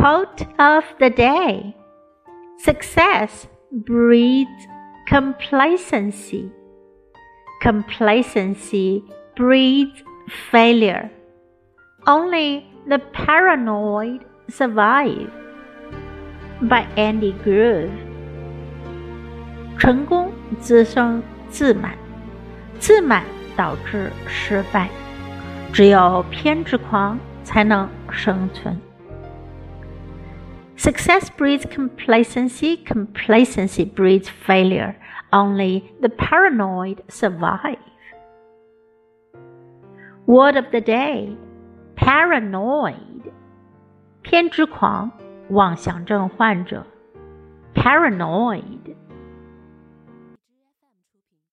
Quote of the day Success breeds complacency. Complacency breeds failure. Only the paranoid survive. By Andy Grove。成功滋生自满，自满导致失败，只有偏执狂才能生存。 Success breeds complacency, complacency breeds failure. Only the paranoid survive. Word of the day paranoid. 偏执狂，妄想症患者。Paranoid.